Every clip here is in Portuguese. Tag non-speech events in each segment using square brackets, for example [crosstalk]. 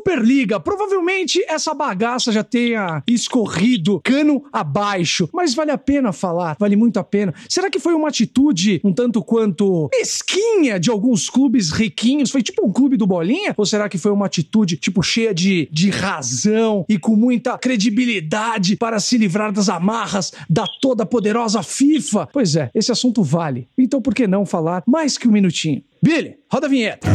Superliga. Provavelmente essa bagaça já tenha escorrido cano abaixo, mas vale a pena falar, vale muito a pena. Será que foi uma atitude um tanto quanto mesquinha de alguns clubes riquinhos? Foi tipo um clube do Bolinha? Ou será que foi uma atitude tipo cheia de, de razão e com muita credibilidade para se livrar das amarras da toda poderosa FIFA? Pois é, esse assunto vale. Então por que não falar mais que um minutinho? Billy, roda a vinheta.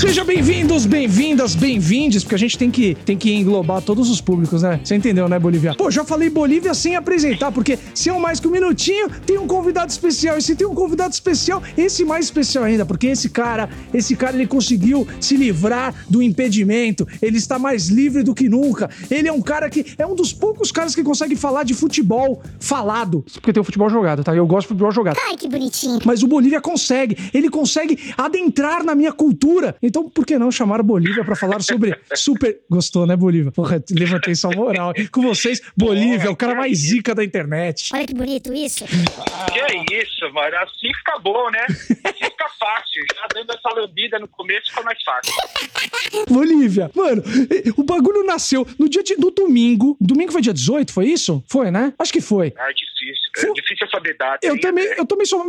Sejam bem-vindos, bem-vindas, bem-vindes, porque a gente tem que, tem que englobar todos os públicos, né? Você entendeu, né, Bolívia? Pô, já falei Bolívia sem apresentar, porque se é um mais que um minutinho, tem um convidado especial. E se tem um convidado especial, esse mais especial ainda, porque esse cara, esse cara, ele conseguiu se livrar do impedimento. Ele está mais livre do que nunca. Ele é um cara que é um dos poucos caras que consegue falar de futebol falado. Porque tem o futebol jogado, tá? Eu gosto de futebol jogado. Ai, que bonitinho. Mas o Bolívia consegue. Ele consegue adentrar na minha cultura. Então, por que não chamar a Bolívia para falar sobre super. Gostou, né, Bolívia? Porra, levantei sua moral. Com vocês, Bolívia, o cara mais zica da internet. Olha que bonito isso. Que é isso, mano. Assim fica bom, né? Assim fica fácil. Já dando essa lambida no começo fica mais fácil. Bolívia, mano, o bagulho nasceu no dia de, no domingo. Domingo foi dia 18, foi isso? Foi, né? Acho que foi. Ah, é difícil. É difícil saber data. Eu hein, também, eu também sou.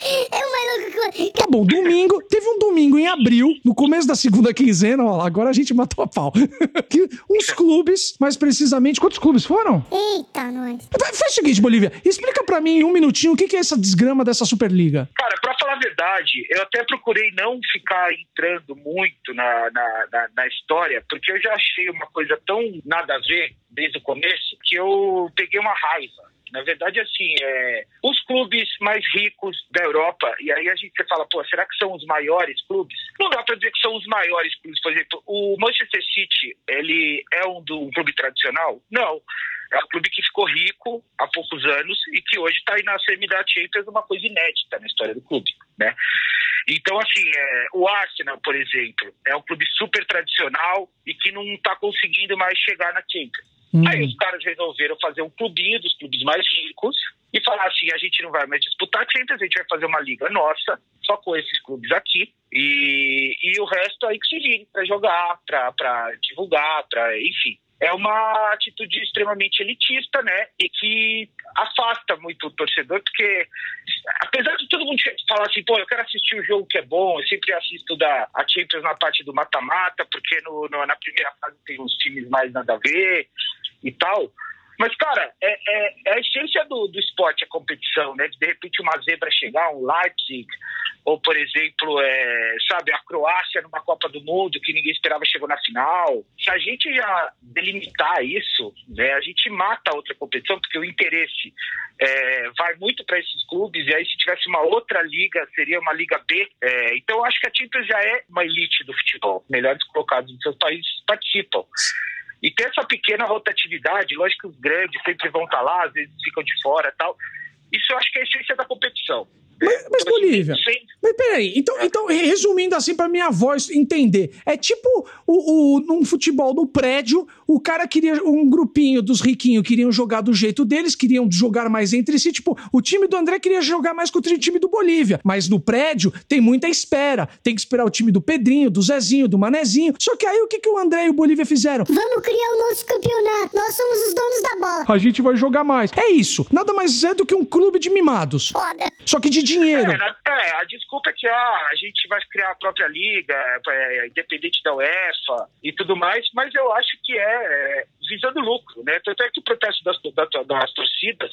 É o mais louco que... Tá bom, domingo. Teve um domingo em abril, no começo da segunda quinzena, ó, agora a gente matou a pau. [laughs] que uns clubes, mais precisamente, quantos clubes foram? Eita, nós. Faz o seguinte, Bolívia, explica pra mim em um minutinho o que que é essa desgrama dessa Superliga. Cara, pra falar a verdade, eu até procurei não ficar entrando muito na, na, na, na história, porque eu já achei uma coisa tão nada a ver desde o começo que eu peguei uma raiva. Na verdade, assim, é, os clubes mais ricos da Europa, e aí a gente fala, pô, será que são os maiores clubes? Não dá para dizer que são os maiores clubes. Por exemplo, o Manchester City, ele é um, do, um clube tradicional? Não. É um clube que ficou rico há poucos anos e que hoje está aí na semi da Champions, uma coisa inédita na história do clube, né? Então, assim, é, o Arsenal, por exemplo, é um clube super tradicional e que não está conseguindo mais chegar na Champions. Hum. Aí os caras resolveram fazer um clubinho dos clubes mais ricos e falar assim: a gente não vai mais disputar Champions, a gente vai fazer uma liga nossa, só com esses clubes aqui, e, e o resto aí que se vire para jogar, para divulgar, para enfim. É uma atitude extremamente elitista, né? E que afasta muito o torcedor, porque apesar de todo mundo falar assim, pô, eu quero assistir o jogo que é bom, eu sempre assisto da, a Champions na parte do mata-mata, porque no, no, na primeira fase tem uns times mais nada a ver e tal. Mas, cara, é, é, é a essência do, do esporte, a competição, né? De repente uma zebra chegar, um Leipzig, ou, por exemplo, é, sabe, a Croácia numa Copa do Mundo que ninguém esperava chegou na final. Se a gente já delimitar isso, né, a gente mata outra competição, porque o interesse é, vai muito para esses clubes, e aí se tivesse uma outra liga, seria uma Liga B. É, então, eu acho que a Champions já é uma elite do futebol. Melhores colocados em seus países participam. E ter essa pequena rotatividade, lógico que os grandes sempre vão estar lá, às vezes ficam de fora tal. Isso eu acho que é a essência da competição. Mas, mas Bolívia, sem- mas peraí, então, então, resumindo assim pra minha voz entender, é tipo o, o, num futebol no prédio, o cara queria, um grupinho dos riquinhos queriam jogar do jeito deles, queriam jogar mais entre si, tipo, o time do André queria jogar mais contra o time do Bolívia, mas no prédio tem muita espera, tem que esperar o time do Pedrinho, do Zezinho, do Manezinho, só que aí o que, que o André e o Bolívia fizeram? Vamos criar o nosso campeonato. Nós somos os donos da bola. A gente vai jogar mais. É isso, nada mais é do que um clube de mimados, Foda. só que de dinheiro. É, na- é, a desculpa é que ah, a gente vai criar a própria liga, é, independente da UEFA e tudo mais, mas eu acho que é, é visando lucro, né? Tanto é que o protesto das, da- das torcidas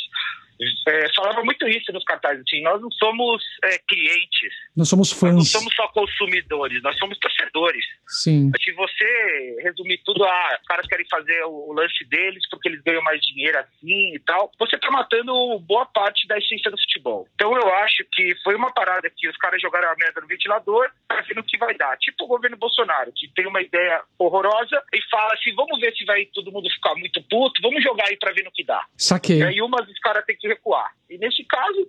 é, falava muito isso nos cartazes, assim, nós não somos é, clientes, Nós somos nós não fãs. somos só consumidores, nós somos torcedores. Sim. Se você resumir tudo, ah, os caras querem fazer o, o lance deles porque eles ganham mais dinheiro assim e tal, você tá matando boa parte da essência do futebol. Então eu acho que foi uma parada que os caras jogaram a merda no ventilador pra ver no que vai dar. Tipo o governo Bolsonaro, que tem uma ideia horrorosa e fala assim, vamos ver se vai todo mundo ficar muito puto, vamos jogar aí pra ver no que dá. Saquei. E aí umas os caras têm que recuar. E nesse caso,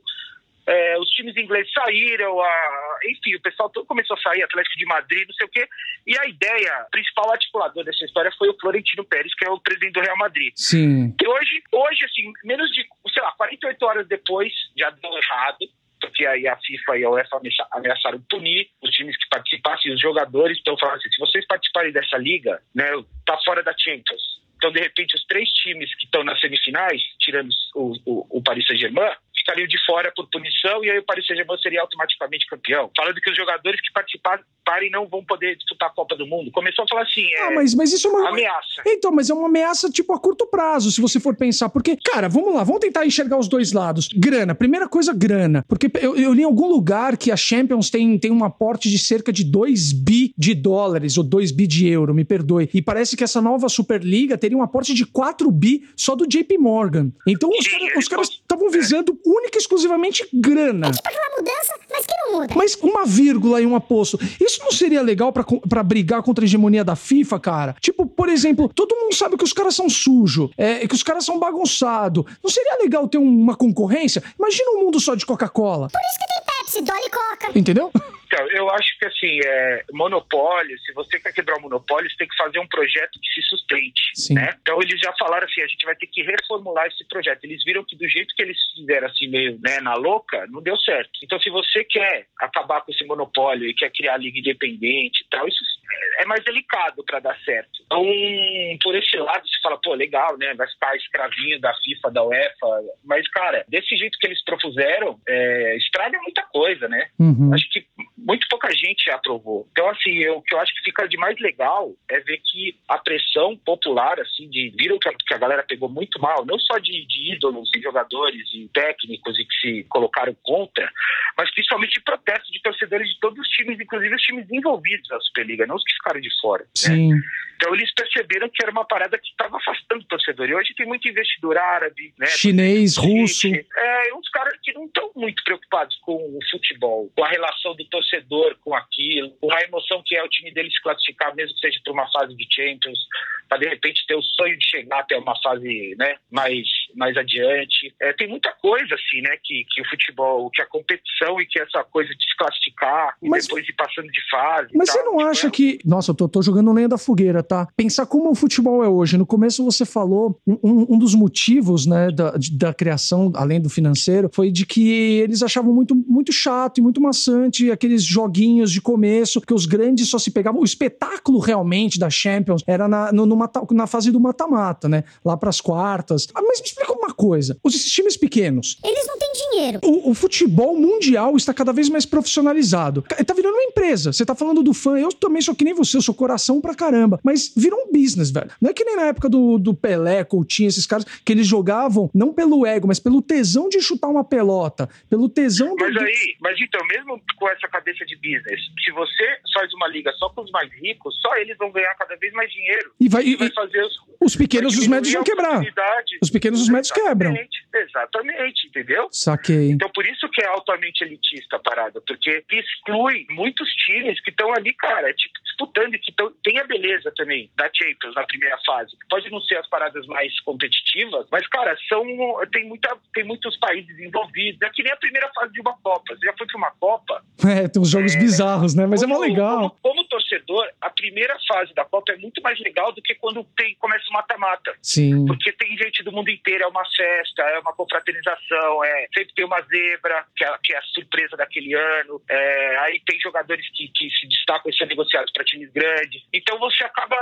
é, os times ingleses saíram, a- enfim, o pessoal todo começou a sair, Atlético de Madrid, não sei o quê. E a ideia, principal articulador dessa história foi o Florentino Pérez, que é o presidente do Real Madrid. Sim. E hoje, hoje, assim, menos de sei lá, 48 horas depois, já deu errado, porque aí a FIFA e a UEFA ameaça- ameaçaram punir os times que participassem, os jogadores estão falando assim, se vocês participarem dessa liga, né, tá fora da Champions. Então, de repente, os três times que estão nas semifinais, tirando o, o, o Paris Saint-Germain, ficariam de fora por punição e aí o Paris Saint-Germain seria automaticamente campeão. Falando que os jogadores que participarem não vão poder disputar a Copa do Mundo. Começou a falar assim, é Ah, mas, mas isso é uma. ameaça. Então, mas é uma ameaça, tipo, a curto prazo, se você for pensar. Porque, cara, vamos lá, vamos tentar enxergar os dois lados. Grana, primeira coisa, grana. Porque eu, eu li em algum lugar que a Champions tem, tem um aporte de cerca de 2 bi de dólares, ou 2 bi de euro, me perdoe. E parece que essa nova Superliga teria um aporte de 4 bi só do JP Morgan. Então, os, cara- os caras estavam visando única e exclusivamente grana. Tipo aquela mudança, mas que não muda. Mas uma vírgula e um aposto, isso não seria legal pra brigar contra a hegemonia da FIFA, cara? Tipo, por exemplo, todo mundo sabe que os caras são sujos, é, que os caras são bagunçados. Não seria legal ter um- uma concorrência? Imagina um mundo só de Coca-Cola, Por isso que tem Pepsi, Dolly e Coca. entendeu? [laughs] Então, eu acho que assim, é, monopólio, se você quer quebrar o monopólio, você tem que fazer um projeto que se sustente. Sim. Né? Então eles já falaram assim, a gente vai ter que reformular esse projeto. Eles viram que do jeito que eles fizeram assim, meio né, na louca, não deu certo. Então, se você quer acabar com esse monopólio e quer criar liga independente e tal, isso é mais delicado para dar certo. Então, por esse lado, você fala, pô, legal, né? Vai ficar escravinho da FIFA, da UEFA. Mas, cara, desse jeito que eles propuseram, é, estraga muita coisa, né? Uhum. Acho que muito pouca gente aprovou. Então, assim, eu, o que eu acho que fica de mais legal é ver que a pressão popular, assim, de viram que a, que a galera pegou muito mal, não só de, de ídolos e jogadores e técnicos e que se colocaram contra, mas principalmente de protesto de torcedores de todos os times, inclusive os times envolvidos na Superliga, não que ficaram de fora. né? Sim. Então eles perceberam que era uma parada que estava afastando o torcedor. E hoje tem muito investidor árabe, né? Chinês, russo. É, uns caras que não estão muito preocupados com o futebol, com a relação do torcedor com aquilo, com a emoção que é o time dele se classificar, mesmo que seja para uma fase de Champions, para de repente ter o sonho de chegar até uma fase né, mais, mais adiante. É, tem muita coisa assim, né, que, que o futebol, que a competição e que essa coisa de se classificar e Mas- depois ir passando de fase. e Mas você tal, não tipo, acha é- que. Nossa, eu tô, tô jogando lenha da fogueira, tá? Pensar como o futebol é hoje. No começo você falou, um, um- dos motivos, né, da, da criação, além do financeiro, foi de que eles achavam muito, muito chato e muito maçante aqueles joguinhos de começo, que os grandes só se pegavam. O espetáculo realmente da Champions era na, no- no mata- na fase do mata-mata, né? Lá pras quartas. Ah, Mas me explica uma coisa: os times pequenos, Eles não têm dinheiro. O, o futebol mundial está cada vez mais profissionalizado. Tá virando uma empresa. Você tá falando do fã. Eu também sou que nem você, eu sou coração pra caramba. Mas virou um business, velho. Não é que nem na época do, do Pelé, Coutinho, esses caras, que eles jogavam não pelo ego, mas pelo tesão de chutar uma pelota. Pelo tesão do. Mas aí, mas então, mesmo com essa cabeça de business, se você faz uma liga só com os mais ricos, só eles vão ganhar cada vez mais dinheiro. E vai. e- vai fazer os, os pequenos e os médios vão quebrar. Os pequenos e os médios quebram. Exatamente, exatamente, entendeu? Saquei. Então, por isso que é altamente elitista a parada, porque exclui muitos times que estão ali, cara, tipo, disputando e que tão, tem a beleza também da Champions na primeira fase. Pode não ser as paradas mais competitivas, mas, cara, são, tem, muita, tem muitos países envolvidos. É que nem a primeira fase de uma Copa. Você já foi para uma Copa? [laughs] É, tem uns jogos bizarros, né? Mas é mó Como- legal. Como, como torcedor, a primeira fase da Copa é muito mais legal do que quando tem, começa o mata-mata. Sim. Porque tem gente do mundo inteiro, é uma festa, é uma confraternização, é, sempre tem uma zebra, que é, que é a surpresa daquele ano. é, aí tem jogadores que, que se destacam e são negociados para times grandes. Então você acaba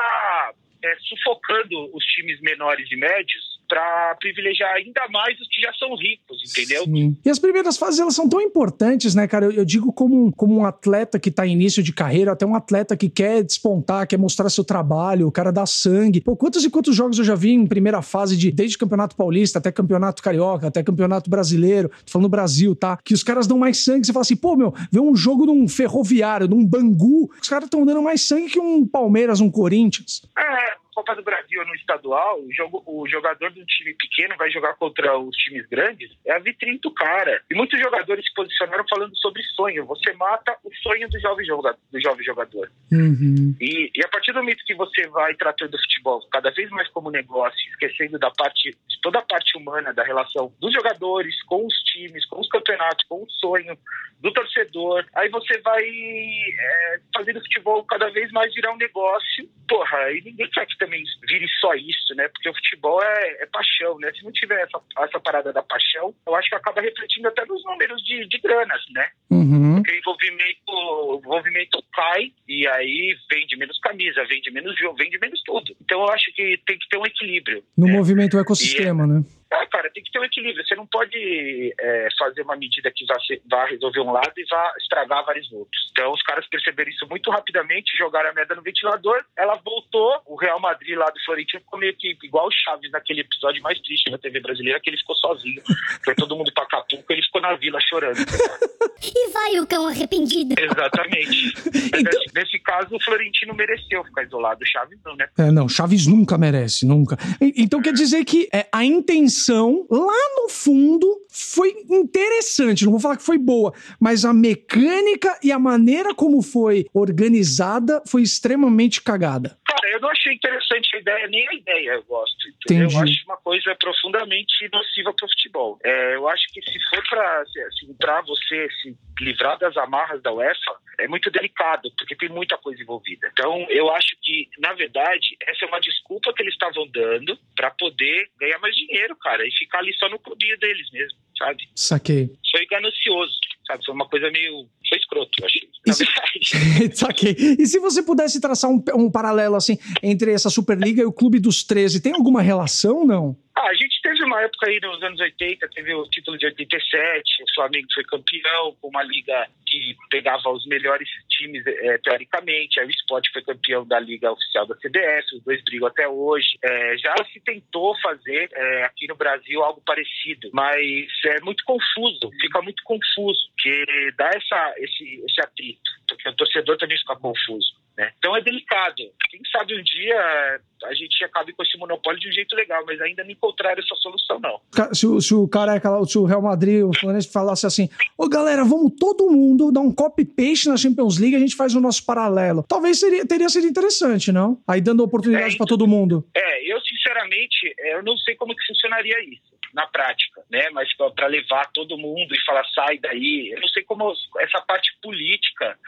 é, sufocando os times menores e médios para privilegiar ainda mais os que já são ricos, entendeu? Sim. E as primeiras fases, elas são tão importantes, né, cara? Eu, eu digo como, um- como um atleta que tá em início de carreira, até um atleta que quer despontar, quer mostrar seu trabalho, o cara dá sangue. Pô, quantos e quantos jogos eu já vi em primeira fase, de desde Campeonato Paulista até Campeonato Carioca, até Campeonato Brasileiro, tô falando Brasil, tá? Que os caras dão mais sangue. Você fala assim, pô, meu, vê um jogo num ferroviário, num Bangu, os caras estão dando mais sangue que um Palmeiras, um Corinthians. É, Copa do Brasil no estadual, o, jogo, o jogador de um time pequeno vai jogar contra os times grandes, é a vitrine do cara. E muitos jogadores se posicionaram falando sobre sonho. Você mata o sonho do jovem jogador. Do jovem jogador. Uhum. E, e a partir do momento que você vai tratando o futebol cada vez mais como negócio, esquecendo da parte, de toda a parte humana da relação dos jogadores com os times, com os campeonatos, com o sonho do torcedor, aí você vai é, fazendo o futebol cada vez mais virar um negócio. Porra, e ninguém quer que também vire só isso, né? Porque o futebol é, é paixão, né? Se não tiver essa, essa parada da paixão, eu acho que acaba refletindo até nos números de, de granas, né? Uhum. Porque o envolvimento, o envolvimento cai e aí vende menos camisa, vende menos jogo, vende menos tudo. Então eu acho que tem que ter um equilíbrio. No né? movimento ecossistema, né? É, cara, tem que ter um equilíbrio. Você não pode é, fazer uma medida que vá, ser, vá, resolver um lado e vá estragar vários outros. Então, os caras perceberam isso muito rapidamente, jogaram a merda no ventilador, ela voltou. O Real Madrid lá do Florentino ficou meio que igual o Chaves naquele episódio mais triste da TV brasileira, que ele ficou sozinho. [laughs] Foi todo mundo pra Acapulco, ele ficou na vila chorando. E vai o cão arrependido. Exatamente. [laughs] então... nesse, nesse, caso, o Florentino mereceu ficar isolado. O Chaves não, né? É, não, Chaves nunca merece, nunca. Então quer dizer que é, a intenção lá no fundo, foi interessante. Não vou falar que foi boa, mas a mecânica e a maneira como foi organizada foi extremamente cagada. Cara, eu não achei interessante a ideia, nem a ideia eu gosto. Entendeu? Eu acho uma coisa profundamente nociva para o futebol. É, eu acho que se for para assim, você se livrar das amarras da UEFA, é muito delicado, porque tem muita coisa envolvida. Então, eu acho que, na verdade, essa é uma desculpa que eles estavam dando para poder ganhar mais dinheiro, cara, e ficar ali só no clubinho deles mesmo, sabe? Saquei. Foi ganancioso, sabe? Foi uma coisa meio. Foi escroto, eu achei. Na se... [laughs] verdade. Saquei. E se você pudesse traçar um, um paralelo, assim, entre essa Superliga e o Clube dos 13, tem alguma relação, não? Ah, a gente teve uma época aí nos anos 80, teve o título de 87, o Flamengo foi campeão com uma liga que pegava os melhores times é, teoricamente, aí o Sport foi campeão da liga oficial da CBS, os dois brigam até hoje. É, já se tentou fazer é, aqui no Brasil algo parecido, mas é muito confuso, fica muito confuso, que dá essa, esse, esse atrito, porque o torcedor também fica confuso. Né? Então é delicado. Quem sabe um dia a gente acabe com esse monopólio de um jeito legal, mas ainda não encontraram essa solução, não. Se, o, se o cara, se o Real Madrid, o Fluminense falasse assim: Ô galera, vamos todo mundo dar um copy-paste na Champions League, a gente faz o nosso paralelo. Talvez seria, teria sido interessante, não? Aí dando oportunidade é, para todo mundo. É, eu sinceramente, eu não sei como que funcionaria isso na prática, né? Mas para levar todo mundo e falar sai daí, eu não sei como essa parte política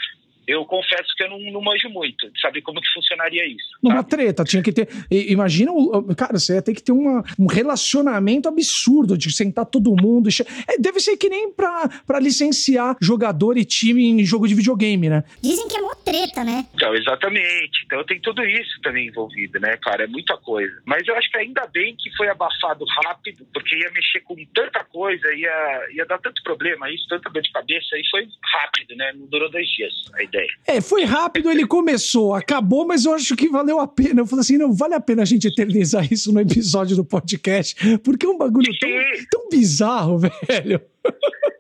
eu confesso que eu não, não manjo muito de saber como que funcionaria isso. Numa sabe? treta, tinha que ter. Imagina, cara, você ia ter que ter uma, um relacionamento absurdo de sentar todo mundo. É, deve ser que nem pra, pra licenciar jogador e time em jogo de videogame, né? Dizem que é uma treta, né? Então, exatamente. Então tem tudo isso também envolvido, né, cara? É muita coisa. Mas eu acho que ainda bem que foi abafado rápido, porque ia mexer com tanta coisa, ia, ia dar tanto problema, isso, tanta dor de cabeça, e foi rápido, né? Não durou dois dias aí ideia. É, foi rápido, ele começou, acabou, mas eu acho que valeu a pena. Eu falei assim: não, vale a pena a gente eternizar isso no episódio do podcast, porque é um bagulho tão, tão bizarro, [laughs] velho.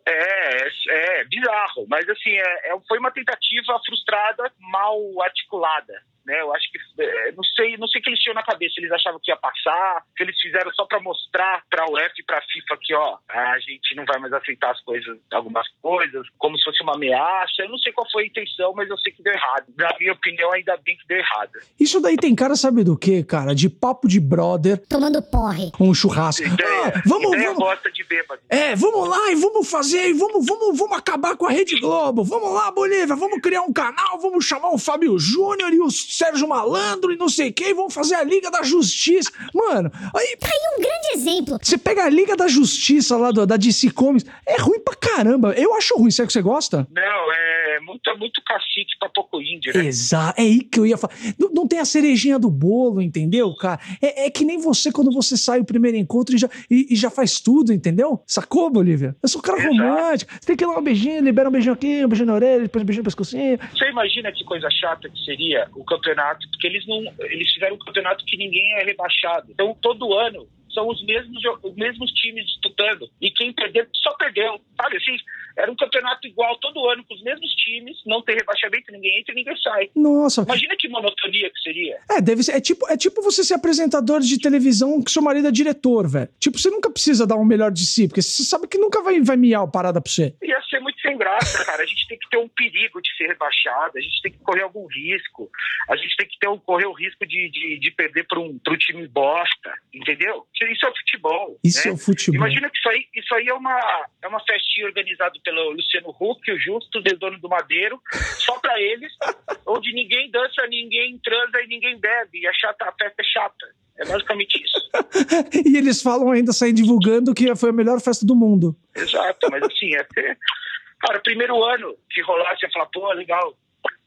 É, é, é bizarro, mas assim, é, é, foi uma tentativa frustrada, mal articulada né? Eu acho que é, não sei, não sei o que eles tinham na cabeça. Eles achavam que ia passar, que eles fizeram só para mostrar para o UEFA e para a FIFA que ó, a gente não vai mais aceitar as coisas, algumas coisas, como se fosse uma ameaça. Eu não sei qual foi a intenção, mas eu sei que deu errado. Na minha opinião, ainda bem que deu errado. Isso daí tem cara, sabe do que, cara? De papo de brother. Tomando porre. Com um churrasco. Ideia, ah, vamos, ideia vamos. gosta de bêbado. É, vamos lá e vamos fazer, e vamos, vamos, vamos acabar com a Rede Globo. Vamos lá, Bolívia, vamos criar um canal, vamos chamar o Fábio Júnior e os Sérgio Malandro e não sei quem, vão fazer a Liga da Justiça. Mano, aí. Tá aí um grande exemplo. Você pega a Liga da Justiça lá do, da DC Comics, é ruim pra caramba. Eu acho ruim, será que você gosta? Não, é muito, cacique pra pouco índio, né? Exato, é aí que eu ia falar. Não, não, tem a cerejinha do bolo, entendeu, cara? É, é, que nem você quando você sai o primeiro encontro e já, e, e já faz tudo, entendeu? Sacou, Bolívia? Eu sou um cara Exato. romântico. Você tem que ir lá um beijinho, libera um beijinho aqui, um beijinho na orelha, depois um beijinho no pescocinho. Você imagina que coisa chata que seria o campeonato porque eles não eles fizeram um campeonato que ninguém é rebaixado. Então, todo ano são os mesmos, os mesmos times disputando. E quem perdeu, só perdeu. Sabe assim? Era um campeonato igual todo ano, com os mesmos times, não tem rebaixamento, ninguém entra e ninguém sai. Nossa. Imagina que monotonia que seria. É, deve ser. É tipo, é tipo você ser apresentador de televisão que seu marido é diretor, velho. Tipo, você nunca precisa dar o um melhor de si, porque você sabe que nunca vai, vai miar o parada pra você. Ia ser muito sem graça, cara. A gente tem que ter um perigo de ser rebaixado, a gente tem que correr algum risco, a gente tem que ter um, correr o risco de, de, de perder para um, um time bosta, entendeu? Isso é o futebol. Isso né? é o futebol. Imagina que isso aí, isso aí é, uma, é uma festinha organizada pelo Luciano Huck, o Justo, o dono do Madeiro, só para eles, onde ninguém dança, ninguém transa e ninguém bebe. E a, chata, a festa é chata. É basicamente isso. [laughs] e eles falam ainda, saem divulgando que foi a melhor festa do mundo. Exato, mas assim, é. Cara, primeiro ano que rolasse, ia falar, pô, legal.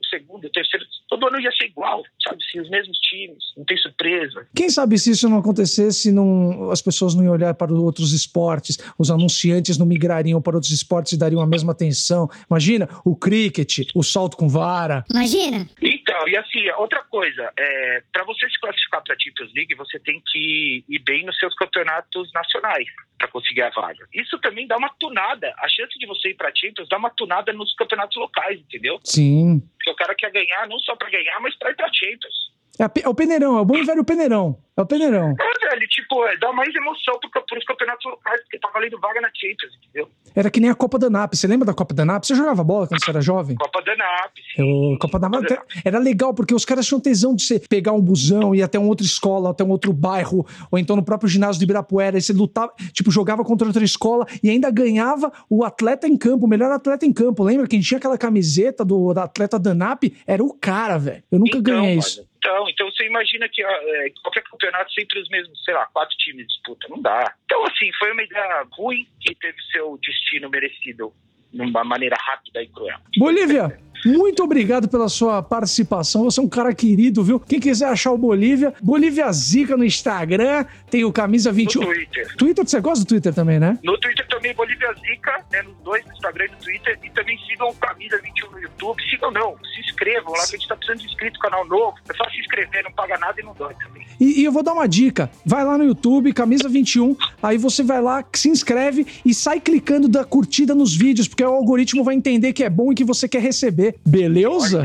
Segundo, terceiro, todo ano ia ser igual, sabe? Assim, os mesmos times, não tem surpresa. Quem sabe se isso não acontecesse, não, as pessoas não iam olhar para outros esportes, os anunciantes não migrariam para outros esportes e dariam a mesma atenção. Imagina o cricket, o salto com vara. Imagina. Então, e assim, outra coisa, é, para você se classificar para a Champions League, você tem que ir bem nos seus campeonatos nacionais para conseguir a vaga. Isso também dá uma tunada. A chance de você ir para a Champions dá uma tunada nos campeonatos locais, entendeu? Sim. O cara quer ganhar não só para ganhar, mas para ir para Champions. É, é, o peneirão, é o bom e velho peneirão. É o peneirão. É, velho, tipo, é, dá mais emoção pro, pros campeonatos locais, porque tá valendo vaga na Champions, entendeu? Era que nem a Copa da NAP. Você lembra da Copa da NAP? Você jogava bola quando você era jovem? Copa da NAP, sim. Eu, Copa da NAP era legal, porque os caras tinham tesão de você pegar um busão, ir até uma outra escola, até um outro bairro, ou então no próprio ginásio de Ibirapuera, e você lutava, tipo, jogava contra outra escola e ainda ganhava o atleta em campo, o melhor atleta em campo. Lembra? Quem tinha aquela camiseta do da atleta da NAP era o cara, velho. Eu nunca então, ganhei isso. Então, então você imagina que é, qualquer campeonato sempre os mesmos, sei lá, quatro times disputam. Não dá. Então, assim, foi uma ideia ruim que teve seu destino merecido de uma maneira rápida e cruel. Bolívia, muito obrigado pela sua participação. Você é um cara querido, viu? Quem quiser achar o Bolívia, Bolívia Zica no Instagram, tem o Camisa 21. No Twitter. Twitter, você gosta do Twitter também, né? No Twitter também, Bolívia Zica, né, nos dois, no Instagram e no Twitter. E também sigam o Camisa 21 no YouTube. Sigam não, se inscrevam lá, que a gente tá precisando de inscrito canal novo. É só se inscrever, não paga nada e não dói também. E, e, eu vou dar uma dica. Vai lá no YouTube, Camisa 21, aí você vai lá, se inscreve e sai clicando da curtida nos vídeos, porque o algoritmo vai entender que é bom e que você quer receber. Beleza?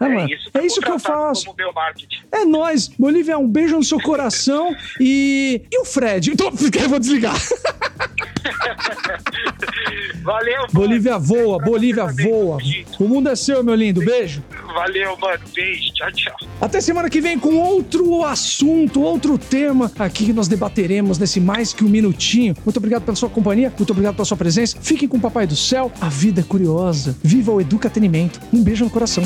É, é, isso, é isso que eu faço. É nóis. Bolívia, um beijo no seu coração e. E o Fred? Então, [laughs] eu vou desligar. [laughs] Valeu, mano. Bolívia voa, Bolívia voa. O mundo é seu, meu lindo. Beijo. Valeu, mano. Beijo. Tchau, tchau. Até semana que vem com outro assunto, outro tema aqui que nós debateremos nesse mais que um minutinho. Muito obrigado pela sua companhia, muito obrigado pela sua presença. Fiquem com o Papai do Céu. A vida é curiosa. Viva o educatenimento. Um beijo no coração.